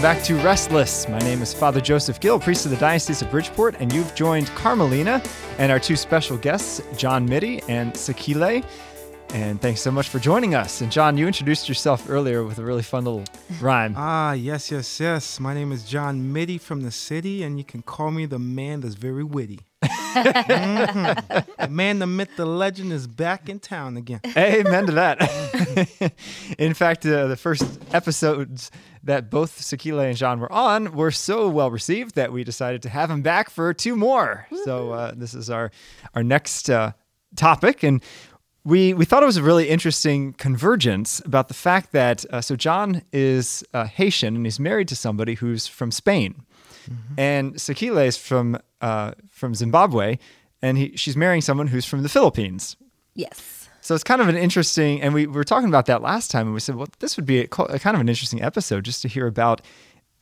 Welcome back to Restless. My name is Father Joseph Gill, priest of the Diocese of Bridgeport, and you've joined Carmelina and our two special guests, John Mitty and Sakile. And thanks so much for joining us. And John, you introduced yourself earlier with a really fun little rhyme. Ah, yes, yes, yes. My name is John Mitty from the city, and you can call me the man that's very witty. Mhm. The man, the myth, the legend is back in town again. Amen to that. In fact, uh, the first episodes that both Sakile and John were on were so well received that we decided to have him back for two more. So uh, this is our our next uh, topic, and we we thought it was a really interesting convergence about the fact that uh, so John is uh, Haitian and he's married to somebody who's from Spain, and Sakile is from uh, from Zimbabwe, and he, she's marrying someone who's from the Philippines. Yes. So it's kind of an interesting, and we, we were talking about that last time, and we said, well, this would be a, a kind of an interesting episode just to hear about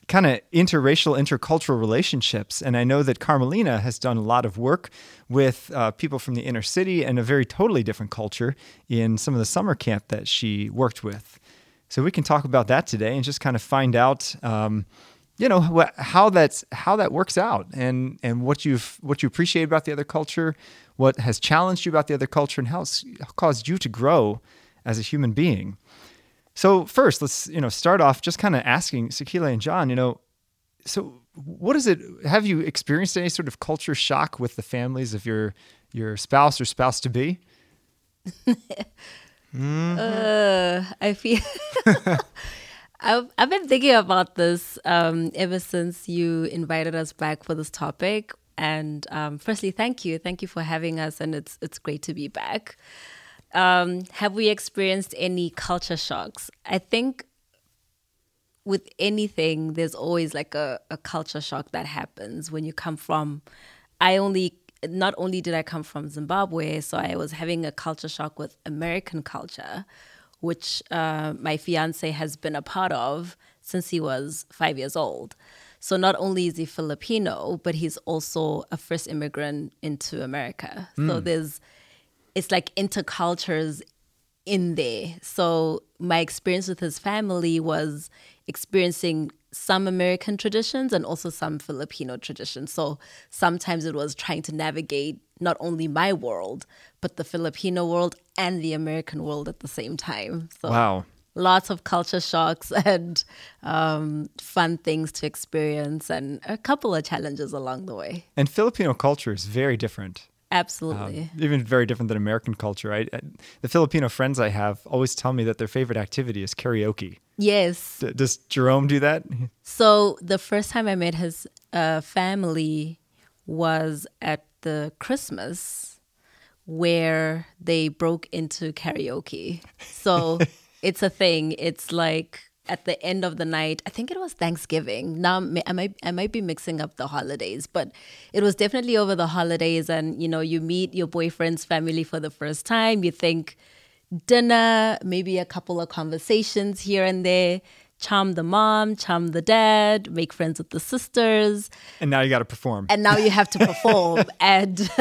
kind of interracial, intercultural relationships. And I know that Carmelina has done a lot of work with uh, people from the inner city and a very totally different culture in some of the summer camp that she worked with. So we can talk about that today and just kind of find out, um, you know, how that's how that works out and and what you've what you appreciate about the other culture, what has challenged you about the other culture, and how it's caused you to grow as a human being. So first, let's you know start off just kind of asking Sakila and John, you know, so what is it? Have you experienced any sort of culture shock with the families of your your spouse or spouse to be? Uh, I feel. I've, I've been thinking about this um, ever since you invited us back for this topic. And um, firstly, thank you. Thank you for having us. And it's, it's great to be back. Um, have we experienced any culture shocks? I think with anything, there's always like a, a culture shock that happens when you come from. I only, not only did I come from Zimbabwe, so I was having a culture shock with American culture, which uh, my fiance has been a part of since he was five years old. So not only is he Filipino, but he's also a first immigrant into America. So there's, it's like intercultures in there. So my experience with his family was experiencing some American traditions and also some Filipino traditions. So sometimes it was trying to navigate not only my world, but the Filipino world and the American world at the same time. So Wow. lots of culture shocks and um, fun things to experience and a couple of challenges along the way. And Filipino culture is very different. Absolutely. even very different than American culture. I, I- the Filipino friends I have always tell me that their favorite activity is karaoke. yes. D- does Jerome do that? So the first time I met his uh, family was at the Christmas where they broke into karaoke. So it's a thing. It's like at the end of the night. I think it was Thanksgiving. Now I might I might be mixing up the holidays, but it was definitely over the holidays. And you know, you meet your boyfriend's family for the first time. You think dinner, maybe a couple of conversations here and there. Charm the mom, charm the dad, make friends with the sisters, And now you got to perform. and now you have to perform. and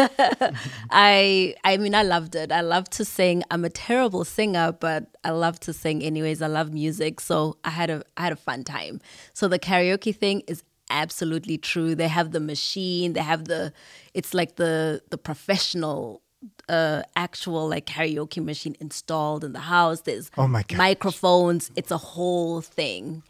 I, I mean, I loved it. I love to sing. I'm a terrible singer, but I love to sing anyways. I love music, so I had a, I had a fun time. So the karaoke thing is absolutely true. They have the machine. They have the, it's like the the professional uh actual like karaoke machine installed in the house there's Oh my gosh. microphones it's a whole thing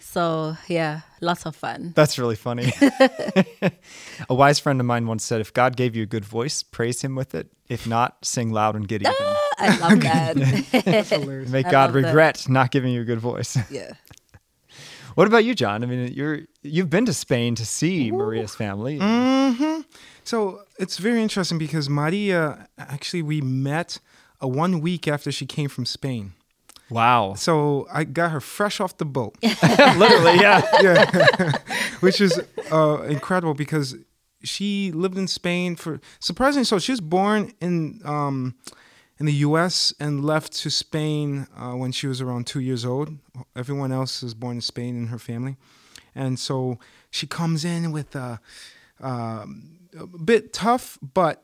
so yeah lots of fun That's really funny. a wise friend of mine once said, "If God gave you a good voice, praise Him with it. If not, sing loud and get even. i love that Make I God love that. regret not giving you a good voice." yeah what about you, John? I mean, you're you've been to Spain to see Maria's family. So it's very interesting because Maria, actually, we met uh, one week after she came from Spain. Wow, So I got her fresh off the boat. literally, yeah. yeah, which is uh, incredible because she lived in Spain for surprisingly so. She was born in um, in the U.S. and left to Spain uh, when she was around two years old. Everyone else was born in Spain in her family, and so she comes in with a, um, a bit tough but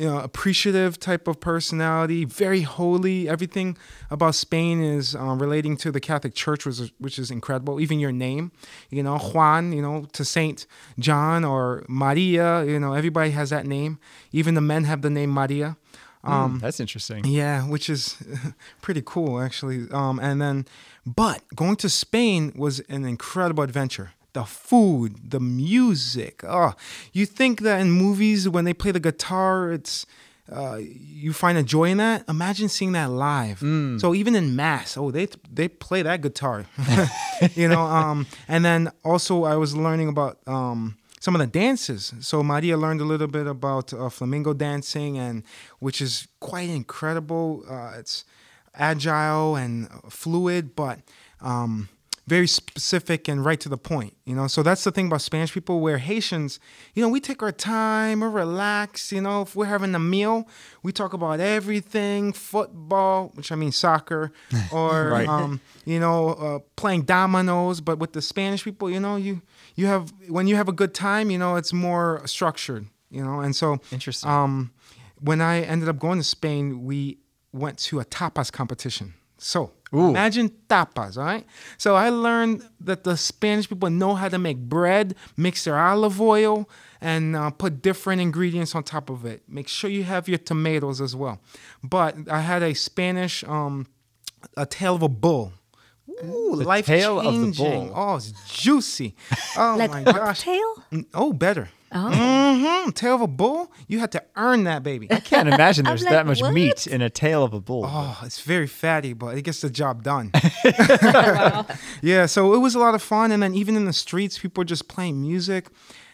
you know, appreciative type of personality, very holy. Everything about Spain is um, relating to the Catholic Church, which is, which is incredible. Even your name, you know, Juan, you know, to Saint John or Maria, you know, everybody has that name. Even the men have the name Maria. Um, mm, that's interesting. Yeah, which is pretty cool actually. Um, and then, but going to Spain was an incredible adventure. The food, the music. Oh, you think that in movies when they play the guitar, it's uh, you find a joy in that. Imagine seeing that live. Mm. So even in mass, oh, they they play that guitar, you know. Um, and then also I was learning about um, some of the dances. So Maria learned a little bit about uh, flamenco dancing, and which is quite incredible. Uh, it's agile and fluid, but um, very specific and right to the point. You know, so that's the thing about Spanish people. Where Haitians, you know, we take our time, we relax. You know, if we're having a meal, we talk about everything, football, which I mean soccer, or right. um, you know, uh, playing dominoes. But with the Spanish people, you know, you you have when you have a good time, you know, it's more structured, you know. And so interesting. Um, when I ended up going to Spain, we went to a tapas competition. So Ooh. imagine tapas, all right? So I learned that the Spanish people know how to make bread, mix their olive oil, and uh, put different ingredients on top of it. Make sure you have your tomatoes as well. But I had a Spanish, um, a tail of a bull Ooh, the life tail changing. of the bull. Oh, it's juicy. Oh like my gosh. Tail? Mm, oh, better. Oh. Mm-hmm. Tail of a bull. You had to earn that baby. I can't imagine there's like, that much what? meat in a tail of a bull. Oh, it's very fatty, but it gets the job done. Yeah, so it was a lot of fun, and then even in the streets, people were just playing music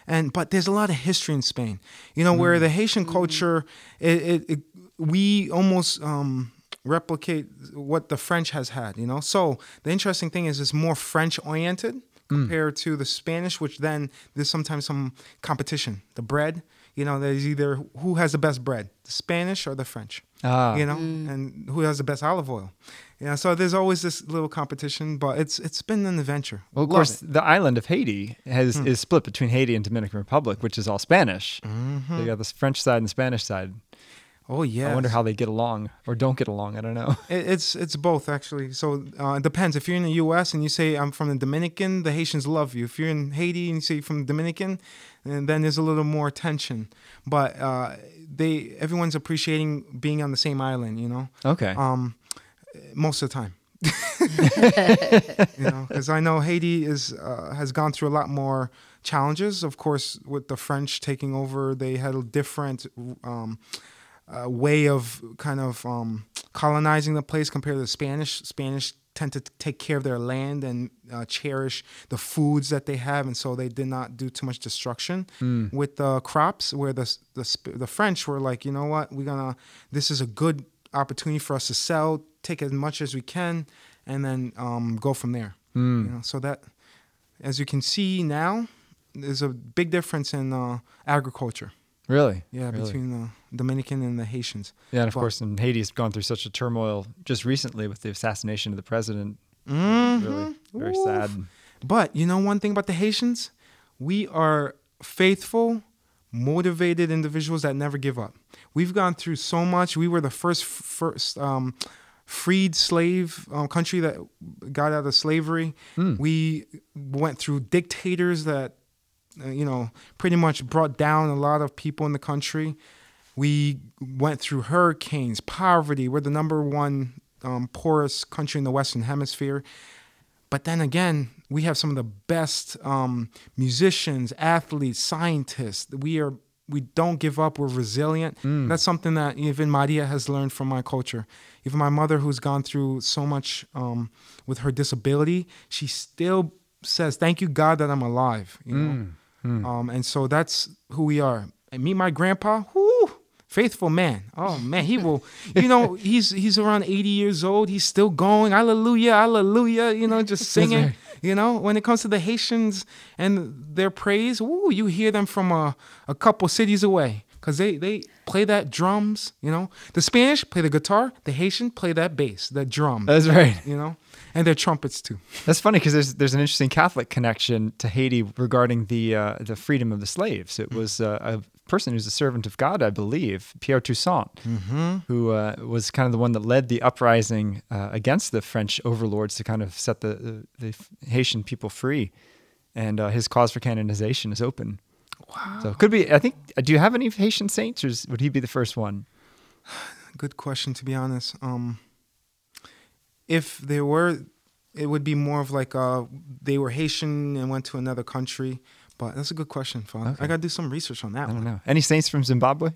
and but there's a lot of history in Spain. You know, mm. where the Haitian culture, it, it, it we almost um, replicate what the French has had, you know? So the interesting thing is it's more French oriented mm. compared to the Spanish, which then there's sometimes some competition. The bread, you know, there's either who has the best bread, the Spanish or the French. Ah. You know, mm. and who has the best olive oil. Yeah, so there's always this little competition, but it's it's been an adventure. Well, of Love course, it. the island of Haiti has mm. is split between Haiti and Dominican Republic, which is all Spanish. Mm-hmm. So you got the French side and the Spanish side. Oh yeah. I wonder how they get along or don't get along. I don't know. It's it's both actually. So uh, it depends. If you're in the U.S. and you say I'm from the Dominican, the Haitians love you. If you're in Haiti and you say from the Dominican, and then there's a little more tension. But uh, they everyone's appreciating being on the same island. You know. Okay. Um, most of the time. you know, because I know Haiti is uh, has gone through a lot more challenges. Of course, with the French taking over, they had a different. Um, uh, way of kind of um, colonizing the place compared to the Spanish. Spanish tend to take care of their land and uh, cherish the foods that they have, and so they did not do too much destruction mm. with the crops. Where the, the the French were like, you know what, we're gonna. This is a good opportunity for us to sell, take as much as we can, and then um, go from there. Mm. You know, so that, as you can see now, there's a big difference in uh, agriculture. Really? Yeah, really? between the Dominican and the Haitians. Yeah, and of but, course, and Haiti's gone through such a turmoil just recently with the assassination of the president. Mm-hmm. Really, very Oof. sad. But you know one thing about the Haitians, we are faithful, motivated individuals that never give up. We've gone through so much. We were the first first um, freed slave um, country that got out of slavery. Mm. We went through dictators that you know, pretty much brought down a lot of people in the country. We went through hurricanes, poverty. We're the number one um, poorest country in the Western Hemisphere. But then again, we have some of the best um, musicians, athletes, scientists. We are we don't give up. We're resilient. Mm. That's something that even Maria has learned from my culture. Even my mother, who's gone through so much um, with her disability, she still says, "Thank you, God, that I'm alive." You know. Mm. Mm. Um, and so that's who we are. And meet my grandpa, whoo, faithful man. Oh man, he will. You know, he's he's around 80 years old. He's still going. Hallelujah, hallelujah. You know, just singing. Right. You know, when it comes to the Haitians and their praise, woo, you hear them from a, a couple cities away because they they play that drums. You know, the Spanish play the guitar, the Haitian play that bass, that drum. That's right. You know, and their trumpets too. That's funny because there's there's an interesting Catholic connection to Haiti regarding the uh, the freedom of the slaves. It was uh, a person who's a servant of God, I believe, Pierre Toussaint, who uh, was kind of the one that led the uprising uh, against the French overlords to kind of set the the, the Haitian people free, and uh, his cause for canonization is open. Wow. So it could be. I think. Do you have any Haitian saints, or would he be the first one? Good question, to be honest. Um, if there were, it would be more of like uh, they were Haitian and went to another country. But that's a good question, Father. Okay. I gotta do some research on that I don't one. know. Any saints from Zimbabwe?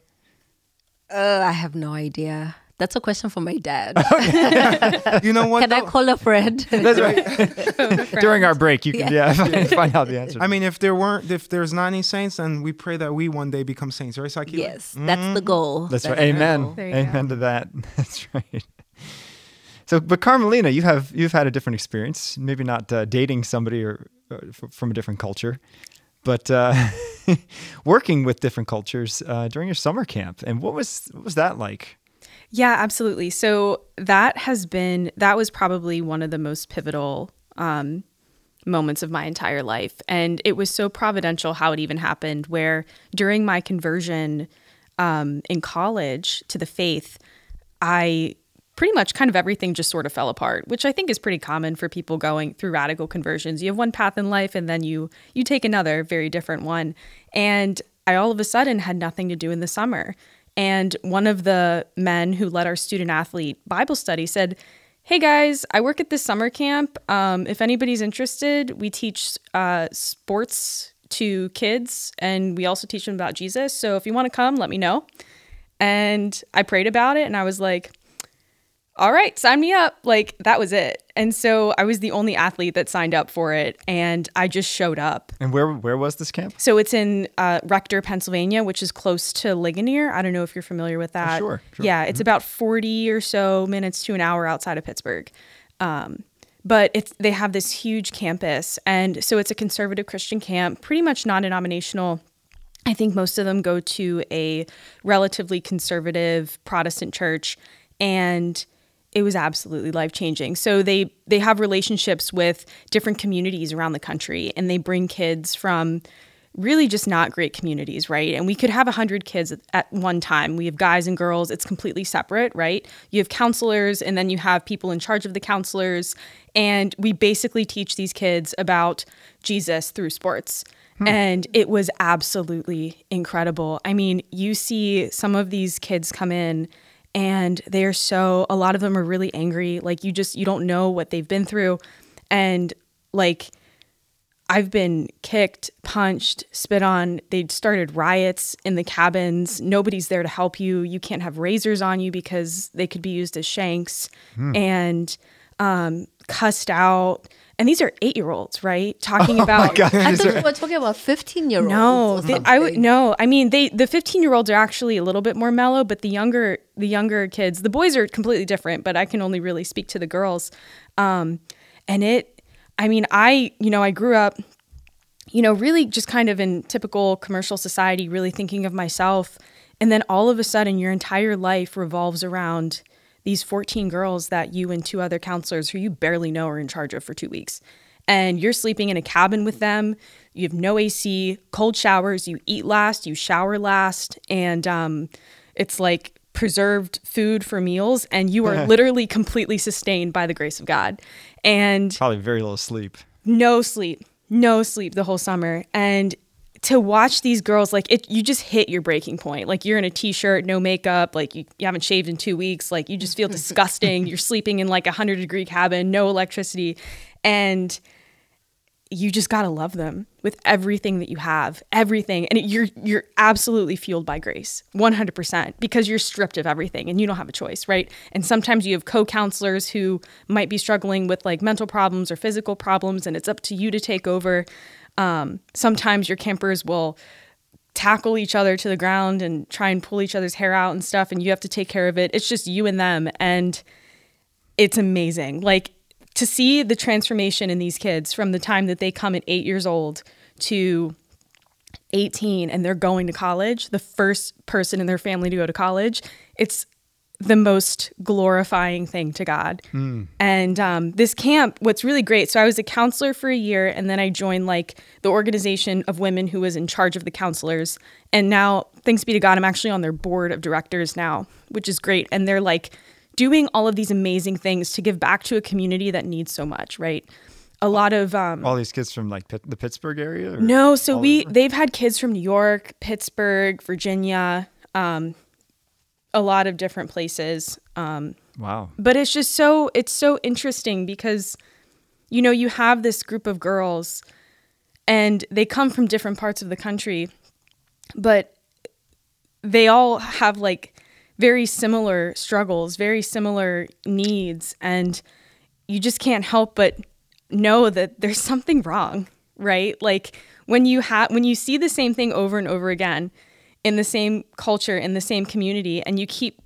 Uh, I have no idea. That's a question for my dad. You know what? Can I call a friend? That's right. During our break, you can yeah, find, find out the answer. I mean, if there weren't, if there's not any saints, then we pray that we one day become saints, right, Sakila? yes, that's the goal. That's right. Amen. goal. Amen go. to that. That's right. So, but Carmelina, you have you've had a different experience. Maybe not uh, dating somebody or, or f- from a different culture, but uh, working with different cultures uh, during your summer camp. And what was what was that like? Yeah, absolutely. So that has been that was probably one of the most pivotal um, moments of my entire life, and it was so providential how it even happened. Where during my conversion um, in college to the faith, I pretty much kind of everything just sort of fell apart, which I think is pretty common for people going through radical conversions. You have one path in life, and then you you take another very different one, and I all of a sudden had nothing to do in the summer. And one of the men who led our student athlete Bible study said, Hey guys, I work at this summer camp. Um, if anybody's interested, we teach uh, sports to kids and we also teach them about Jesus. So if you want to come, let me know. And I prayed about it and I was like, all right, sign me up. Like that was it. And so I was the only athlete that signed up for it and I just showed up. And where where was this camp? So it's in uh, Rector, Pennsylvania, which is close to Ligonier. I don't know if you're familiar with that. sure, sure. Yeah, it's about 40 or so minutes to an hour outside of Pittsburgh. Um, but it's they have this huge campus, and so it's a conservative Christian camp, pretty much non-denominational. I think most of them go to a relatively conservative Protestant church, and it was absolutely life changing. So they they have relationships with different communities around the country, and they bring kids from really just not great communities, right? And we could have 100 kids at- at one time. We have guys and girls, it's completely separate, right? You have counselors and then you have people in charge of the counselors, and we basically teach these kids about Jesus through sports. Hmm. And it was absolutely incredible. I mean, you see some of these kids come in and they're so a lot of them are really angry like you just you don't know what they've been through and like I've been kicked, punched, spit on. They'd started riots in the cabins. Nobody's there to help you. You can't have razors on you because they could be used as shanks and um, cussed out. And these are eight year olds, right? Talking about God. I thought there- you were talking about 15 year olds. no, they, I would no. I mean, they the 15 year olds are actually a little bit more mellow, but the younger the younger kids, the boys are completely different. But I can only really speak to the girls. Um, and it, I mean, I you know I grew up, you know, really just kind of in typical commercial society, really thinking of myself, and then all of a sudden, your entire life revolves around these 14 girls that you and two other counselors who you barely know are in charge of for two weeks. And you're sleeping in a cabin with them. You have no AC, cold showers. You eat last, you shower last, and um, it's like preserved food for meals. And you are literally completely sustained by the grace of God. And Probably very little sleep. no sleep, no sleep the whole summer. And to watch these girls, like it, you just hit your breaking point. Like you're in a t-shirt, no makeup, like you, you haven't shaved in two weeks. Like you just feel disgusting. You're sleeping in like a hundred degree cabin, no electricity. And you just gotta love them with everything that you have, everything, and it, you're you're absolutely fueled by grace, one hundred percent, because you're stripped of everything and you don't have a choice, right? And sometimes you have co-counselors who might be struggling with like mental problems or physical problems, and it's up to you to take over. Um, sometimes your campers will tackle each other to the ground and try and pull each other's hair out and stuff, and you have to take care of it. It's just you and them, and it's amazing. Like to see the transformation in these kids from the time that they come at eight years old to 18 and they're going to college, the first person in their family to go to college, it's the most glorifying thing to God. And um, this camp, what's really great, so I was a counselor for a year and then I joined like the organization of women who was in charge of the counselors. And now, thanks be to God, I'm actually on their board of directors now, which is great. And they're like doing all of these amazing things to give back to a community that needs so much, right? A lot of um, All these kids from like Pitt, the Pittsburgh area? Or? no, so we over? they've had kids from New York, Pittsburgh, Virginia, um, a lot of different places. Um, Wow. but it's just so it's so interesting because you know you have this group of girls and they come from different parts of the country but they all have like very similar struggles very similar needs and you just can't help but know that there's something wrong right like when you have when you see the same thing over and over again in the same culture in the same community and you keep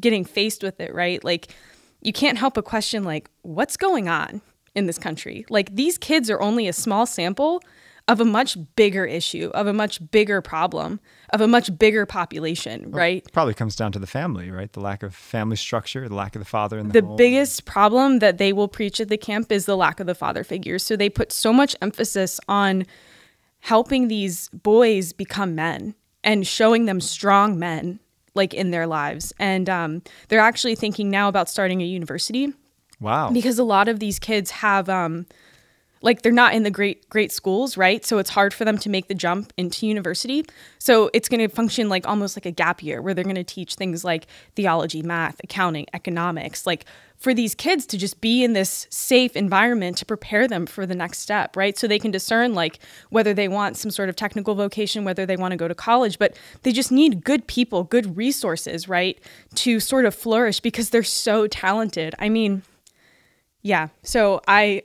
getting faced with it right like you can't help but question like what's going on in this country like these kids are only a small sample of a much bigger issue of a much bigger problem of a much bigger population right Probably comes down to the family, right? The lack of family structure, the lack of the father in the, the biggest problem that they will preach at the camp is the lack of the father figure. So they put so much emphasis on helping these boys become men and showing them strong men like in their lives. And um, they're actually thinking now about starting a university Wow. because a lot of these kids have um like they're not in the great great schools right so it's hard for them to make the jump into university so it's going to function like almost like a gap year where they're going to teach things like theology math accounting economics like for these kids to just be in this safe environment to prepare them for the next step right so they can discern like whether they want some sort of technical vocation whether they want to go to college but they just need good people good resources right to sort of flourish because they're so talented i mean yeah. So I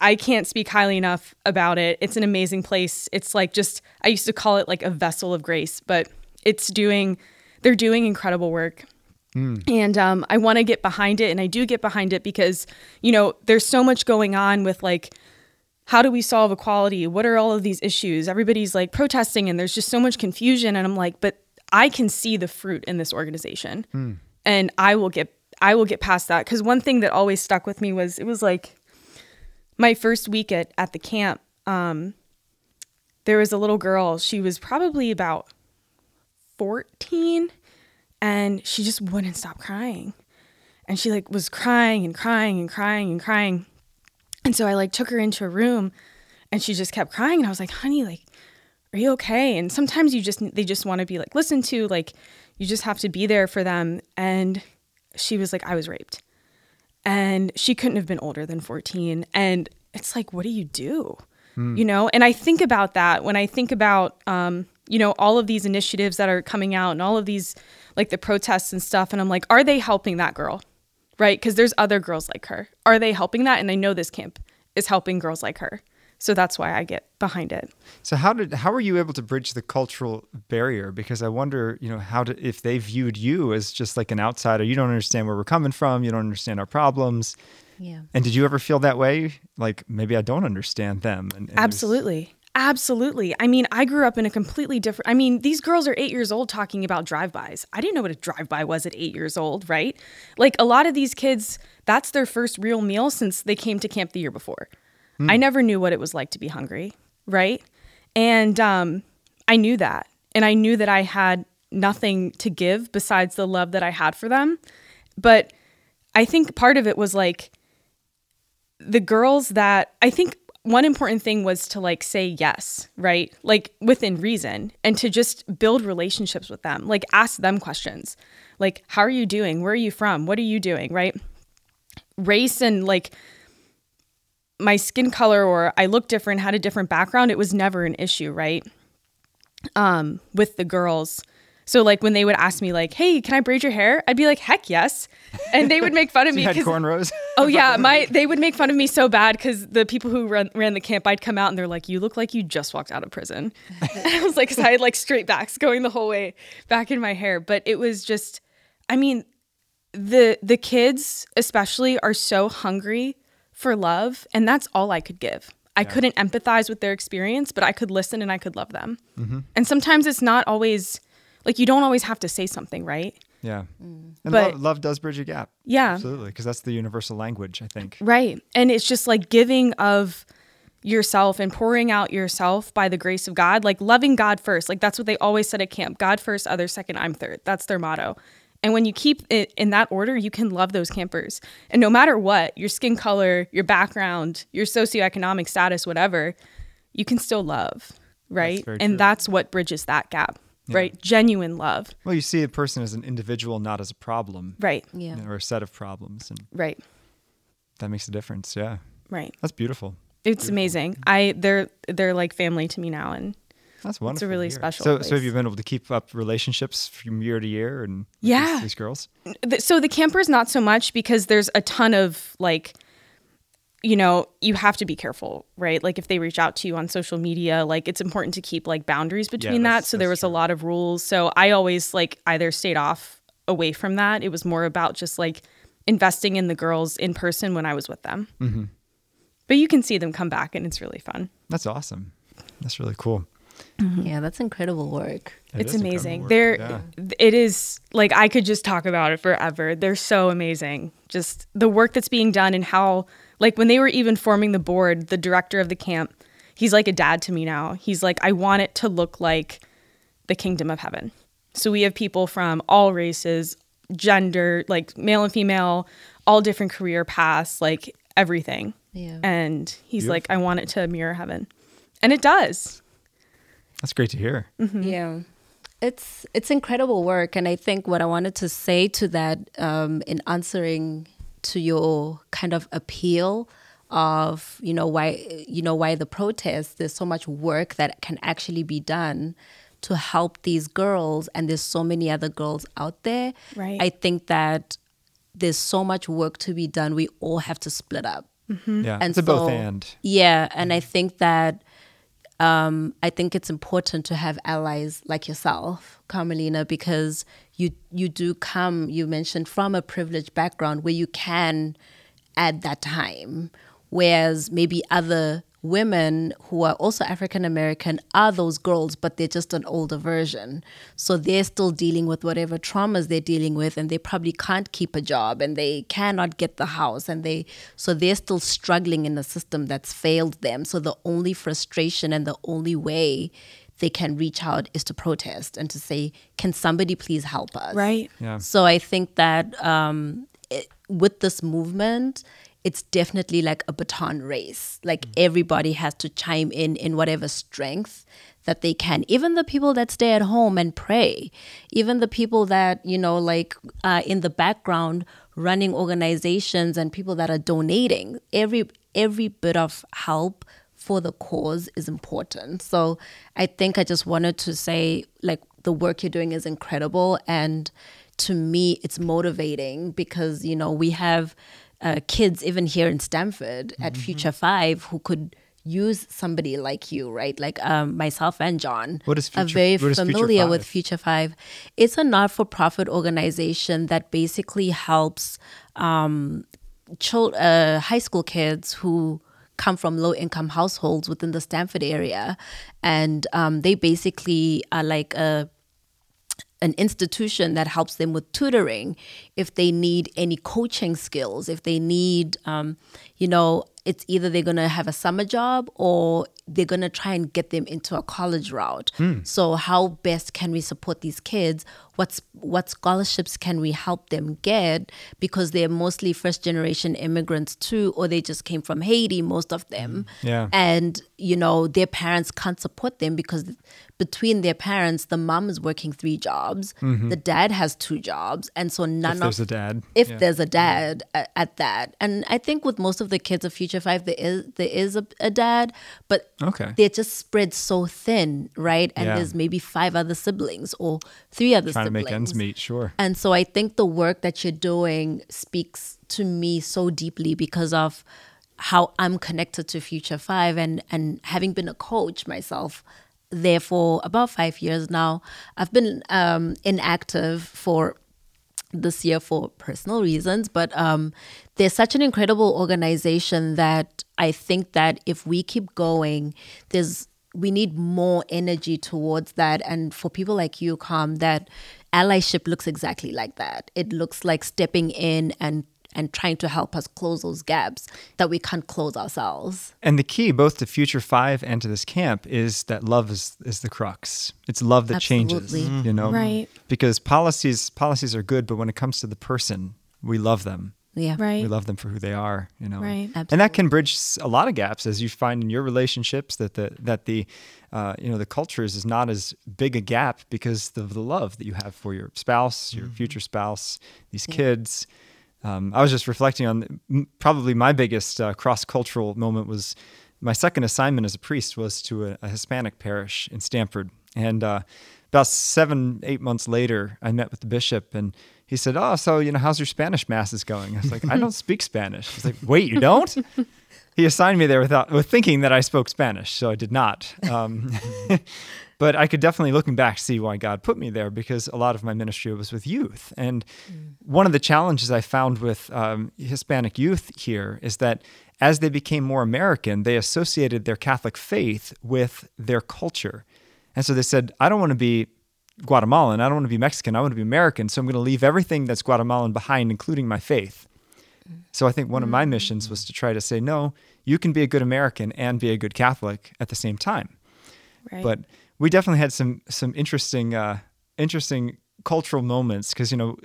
I can't speak highly enough about it. It's an amazing place. It's like just I used to call it like a vessel of grace, but it's doing they're doing incredible work. And um, I want to get behind it, and I do get behind it because you know there's so much going on with like how do we solve equality? What are all of these issues? Everybody's like protesting, and there's just so much confusion. And I'm like, but I can see the fruit in this organization, and I will get I will get past that because one thing that always stuck with me was it was like my first week at at the camp. Um, there was a little girl. She was probably about fourteen, and she just wouldn't stop crying, and she like was crying and crying and crying and crying. And so I like took her into a room and she just kept crying and I was like, "Honey, like are you okay?" And sometimes you just they just want to be like listened to, like you just have to be there for them. And she was like, "I was raped." And she couldn't have been older than 14 and it's like, "What do you do?" You know? And I think about that when I think about um you know all of these initiatives that are coming out and all of these like the protests and stuff and I'm like, "Are they helping that girl?" right? Because there's other girls like her. Are they helping that? And I know this camp is helping girls like her. So that's why I get behind it. So how did how were you able to bridge the cultural barrier? Because I wonder, you know, how to, if they viewed you as just like an outsider, you don't understand where we're coming from, you don't understand our problems. Yeah. And did you ever feel that way? Like maybe I don't understand them. And, and there's- Absolutely. Absolutely. I mean, I grew up in a completely different. I mean, these girls are eight years old talking about drive-bys. I didn't know what a drive-by was at eight years old, right? Like a lot of these kids, that's their first real meal since they came to camp the year before. I never knew what it was like to be hungry, right? And um, I knew that, and I knew that I had nothing to give besides the love that I had for them. But I think part of it was like the girls that I think one important thing was to like say yes, right? Like within reason and to just build relationships with them. Like ask them questions. Like how are you doing? Where are you from? What are you doing, right? Race and like my skin color or I look different, had a different background, it was never an issue, right? Um with the girls. So like when they would ask me like, "Hey, can I braid your hair?" I'd be like, "Heck yes." And they would make fun of So me you had cornrows? Oh yeah, my they would make fun of me so bad because the people who ran, ran the camp, I'd come out and they're like, "You look like you just walked out of prison." I was like, "Cause I had like straight backs going the whole way back in my hair." But it was just, I mean, the the kids especially are so hungry for love, and that's all I could give. I couldn't empathize with their experience, but I could listen and I could love them. Mm-hmm. And sometimes it's not always like you don't always have to say something, right? Yeah. Mm. And But- love, love does bridge a gap. Yeah. Absolutely. Because that's the universal language, I think. Right. And it's just like giving of yourself and pouring out yourself by the grace of God, like loving God first. Like that's what they always said at camp God first, others second, I'm third. That's their motto. And when you keep it in that order, you can love those campers. And no matter what, your skin color, your background, your socioeconomic status, whatever, you can still love. Right. very and true. that's what bridges that gap. Right. Genuine love. Well, you see a person as an individual, not as a problem. Right. Yeah. Or a set of problems. And Right. that makes a difference. Yeah. Right. That's beautiful. It's amazing. I they're they're like family to me now and That's wonderful. It's a really special So, so have you been able to keep up relationships from year to year and Yeah. these, these girls? so the campers not so much because there's a ton of like you know you have to be careful right like if they reach out to you on social media like it's important to keep like boundaries between that so there that's was a lot of rules so i always like either stayed off away from that it was more about just like investing in the girls in person when i was with them Mm-hmm. but you can see them come back and it's really fun That's awesome. That's really cool. Yeah, that's incredible work. It it's amazing work. they're Yeah. it is like i could just talk about it forever they're so amazing just the work that's being done and how like when they were even forming the board the director of the camp he's like a dad to me now. He's like i want it to look like the kingdom of heaven. So we have people from all races gender like male and female all different career paths like everything. Yeah. and he's like i want it to mirror heaven. And it does. That's great to hear. Yeah. It's it's incredible work. And I think what I wanted to say to that um, in answering to your kind of appeal of you know why you know why the protests there's so much work that can actually be done to help these girls and there's so many other girls out there Right. i think that there's so much work to be done we all have to split up Yeah. and it's a both and. Yeah, and I think that um, I think it's important to have allies like yourself, Carmelina, because you you do come. You mentioned from a privileged background where you can at that time, whereas maybe other women who are also African American are those girls, but they're just an older version. So they're still dealing with whatever traumas they're dealing with, and they probably can't keep a job and they cannot get the house, and they so they're still struggling in a system that's failed them. So the only frustration and the only way they can reach out is to protest and to say, "Can somebody please help us?" right Yeah. So I think that um, it, with this movement, it's definitely like a baton race. Like everybody has to chime in in whatever strength that they can. Even the people that stay at home and pray, even the people that you know, like uh, in the background running organizations and people that are donating. Every every bit of help for the cause is important. So I think I just wanted to say like the work you're doing is incredible and to me it's motivating because you know we have uh, kids even here in Stamford at Future 5 who could use somebody like you, right? Like um, myself and John What is are Future- very what is Future familiar with Five? Future Five. It's a not-for-profit organization that basically helps um, chil- uh, high school kids who come from low income households within the Stamford area. And um, they basically are like a an institution that helps them with tutoring if they need any coaching skills if they need um, you know it's either they're going to have a summer job or they're going to try and get them into a college route. Hmm. So how best can we support these kids? What's what scholarships can we help them get? Because they're mostly first generation immigrants too or they just came from haiti most of them. Hmm. Yeah. and you know their parents can't support them because between their parents the mom is working three jobs mm-hmm. the dad has two jobs and so none If there's of a dad. if Yeah. there's a dad at, at that. And i think with most of the kids of future five there is there is a, a dad but Okay. they're just spread so thin right and Yeah. there's maybe five other siblings or three other siblings. Trying to make ends meet, sure. and so I think the work that you're doing speaks to me so deeply because of how I'm connected to Future Five and and having been a coach myself there for about five years now. I've been um, inactive for this year for personal reasons, but um, there's such an incredible organization that I think that if we keep going, there's we need more energy towards that. And for people like you, Carm, that allyship looks exactly like that. It looks like stepping in and and trying to help us close those gaps that we can't close ourselves. And the key, both to Future Five and to this camp, is that love is is the crux. It's love that Absolutely. changes. You know, Right. Because policies policies are good, but when it comes to the person, we love them. Yeah. Right. We love them for who they are. You know, Right. Absolutely. and that can bridge a lot of gaps as you find in your relationships that the that the uh, you know the cultures is not as big a gap because of the love that you have for your spouse, your future spouse, these kids. Um, I was just reflecting on probably my biggest uh, cross cultural moment was my second assignment as a priest was to a, a Hispanic parish in Stamford, and uh, about seven eight months later, I met with the bishop and. He said, "Oh, so you know, how's your Spanish masses going?" I was like, "I don't speak Spanish." He's like, "Wait, you don't?" he assigned me there without with thinking that I spoke Spanish, so I did not. Um, but I could definitely, looking back, see why God put me there because a lot of my ministry was with youth. And one of the challenges I found with um, Hispanic youth here is that as they became more American, they associated their Catholic faith with their culture. And so they said, I don't want to be Guatemalan. I don't want to be Mexican. I want to be American. So I'm going to leave everything that's Guatemalan behind, including my faith. So I think one of my missions was to try to say, no, you can be a good American and be a good Catholic at the same time. Right. But we definitely had some some interesting uh, interesting cultural moments because you know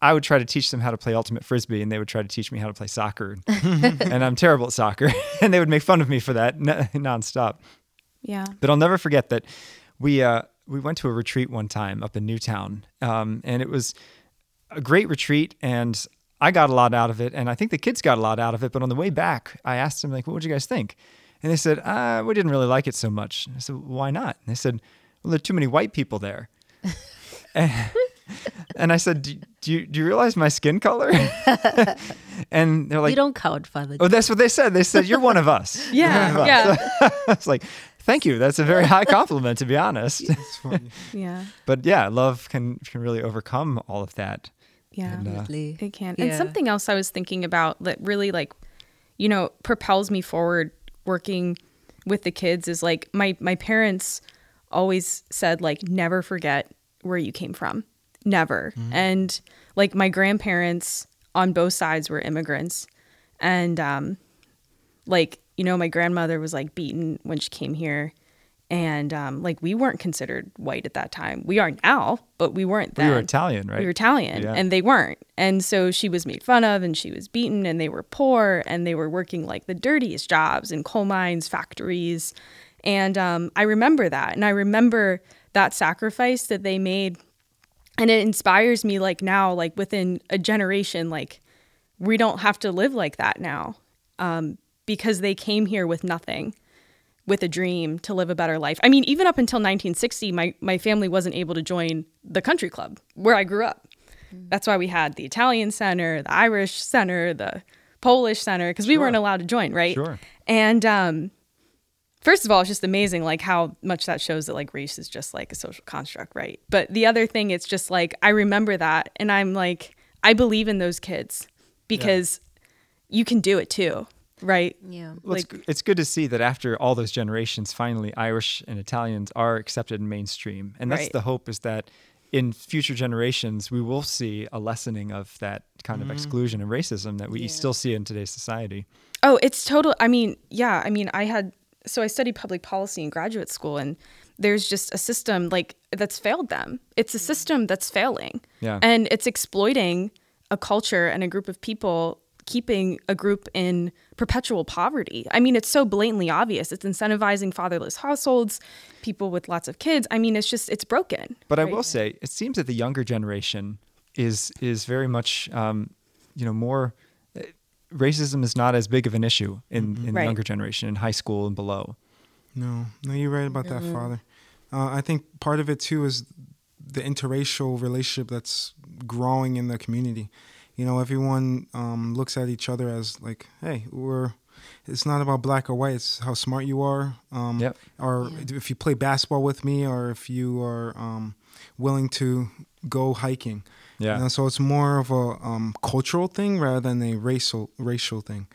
I would try to teach them how to play ultimate frisbee, and they would try to teach me how to play soccer, and I'm terrible at soccer, and they would make fun of me for that n- nonstop. yeah. But I'll never forget that we uh, we went to a retreat one time up in Newtown, um, and it was a great retreat, and I got a lot out of it, and I think the kids got a lot out of it. But on the way back, I asked them like, "What would you guys think?" And they said, uh, "We didn't really like it so much." I said, "Why not?" And they said, "Well, there are too many white people there." and, and I said, do, do you do you realize my skin color?" and they're like we like, don't count, Father. "Oh, that's what they said." They said, "You're one of us." Yeah, one of us." yeah. I was like, "Thank you. That's a very high compliment, to be honest." It's funny. Yeah. but yeah, love can can really overcome all of that. Yeah. And, uh, Absolutely. It can. And something else I was thinking about that really like, you know, propels me forward working with the kids is like my my parents always said like never forget where you came from. Never. And like my grandparents on both sides were immigrants. And um like, you know, my grandmother was like beaten when she came here. And um like we weren't considered white at that time. We are now, but we weren't then. We were Italian, right? we were Italian Yeah. and they weren't. And so she was made fun of and she was beaten and they were poor and they were working like the dirtiest jobs in coal mines, factories. And um, I remember that. And I remember that sacrifice that they made. And it inspires me like now, like within a generation, like we don't have to live like that now um, because they came here with nothing with a dream to live a better life. I mean, even up until 1960, my, my family wasn't able to join the country club where I grew up. That's why we had the Italian center, the Irish center, the Polish center, because we weren't allowed to join, right? Sure. And um, first of all, it's just amazing, like how much that shows that like race is just like a social construct, right? But the other thing, it's just like I remember that, and I'm like, I believe in those kids because you can do it too, right? Yeah. Well, like- it's, it's good to see that after all those generations, finally Irish and Italians are accepted in mainstream, and that's Right. the hope is that in future generations we will see a lessening of that kind of mm-hmm. exclusion and racism that we still see in today's society. Oh, it's total. I mean, yeah. I mean, I had so I studied public policy in graduate school, and there's just a system like that's failed them. It's a mm. system that's failing, Yeah. and it's exploiting a culture and a group of people, keeping a group in perpetual poverty. I mean, it's so blatantly obvious. It's incentivizing fatherless households, people with lots of kids. I mean, it's just it's broken. But I will say, it seems that the younger generation is is very much, um, you know, more. uh, Racism is not as big of an issue in, in the Mm-hmm. Right. younger generation, in high school and below. No, no, you're right about that, Father. Uh, I think part of it too is the interracial relationship that's growing in the community. You know, everyone um, looks at each other as like, hey, we're. It's not about black or white. It's how smart you are. Um, Yep. Or if you play basketball with me, or if you are um, willing to go hiking. Yeah. You know, so it's more of a um, cultural thing rather than a racial racial thing.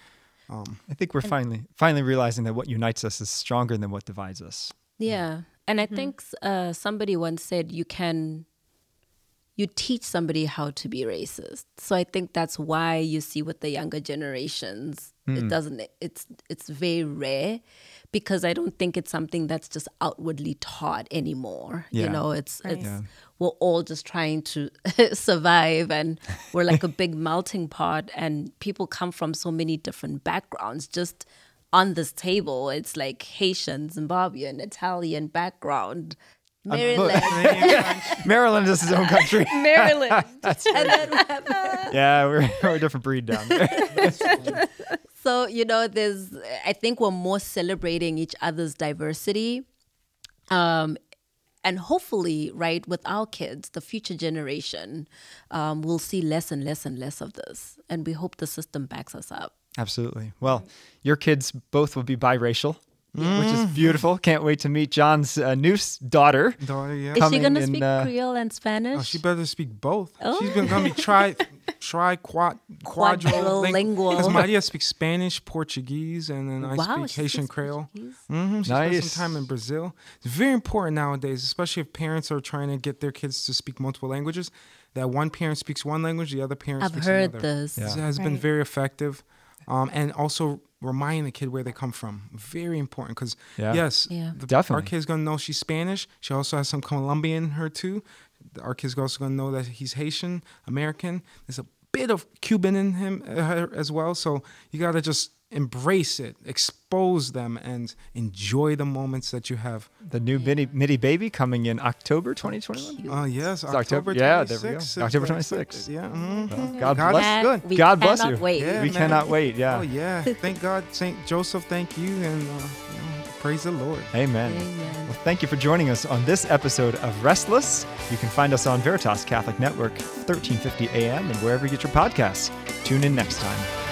Um, I think we're finally finally realizing that what unites us is stronger than what divides us. Yeah. And I think uh, somebody once said you can you teach somebody how to be racist. So I think that's why you see with the younger generations it hmm. doesn't it's it's very rare because I don't think it's something that's just outwardly taught anymore. You know, it's Right. it's Yeah. we're all just trying to survive and we're like a big melting pot and people come from so many different backgrounds just on this table it's like haitian zimbabwean italian background maryland Maryland is his own country. Maryland. and then we have yeah, we're, we're a different breed down there. so you know there's i think we're more celebrating each other's diversity um and hopefully right with our kids the future generation um, will see less and less and less of this and we hope the system backs us up Absolutely. Well, your kids both will be biracial, which is beautiful. Can't wait to meet John's uh, new daughter. daughter, yeah. is she going to in, speak uh, creole and spanish Oh, she better speak both. Oh. She's been gonna be tri, tri, quad, Quadrilingual. Because Maria speaks Spanish, Portuguese, and then I wow speak Haitian Creole. Portuguese? hmm She spent some time in Brazil. It's very important nowadays, especially if parents are trying to get their kids to speak multiple languages. That one parent speaks one language, the other parent i've speaks heard this Yeah. It has been very effective, um, and also reminding the kid where they come from. Very important because Yeah. yes, Yeah. the- Definitely. our kid's gonna know she's Spanish. She also has some Colombian in her too. Our kid's also gonna know that he's Haitian American. There's a bit of Cuban in him uh, as well. So you gotta just embrace it, expose them, and enjoy the moments that you have. The new mini, midi baby coming in October 2021. Oh yes, October- October. yeah, there we go. 26th, October uh, 26th. Yeah. mhm. God God bless. good. we God bless cannot you. wait Yeah, we man. cannot wait. Yeah. Oh yeah. Thank God, Saint Joseph. Thank you, and uh, you know, praise the Lord. Amen. Amen. Well, thank you for joining us on this episode of Restless. You can find us on Veritas Catholic Network, 1350 AM, and wherever you get your podcasts. Tune in next time.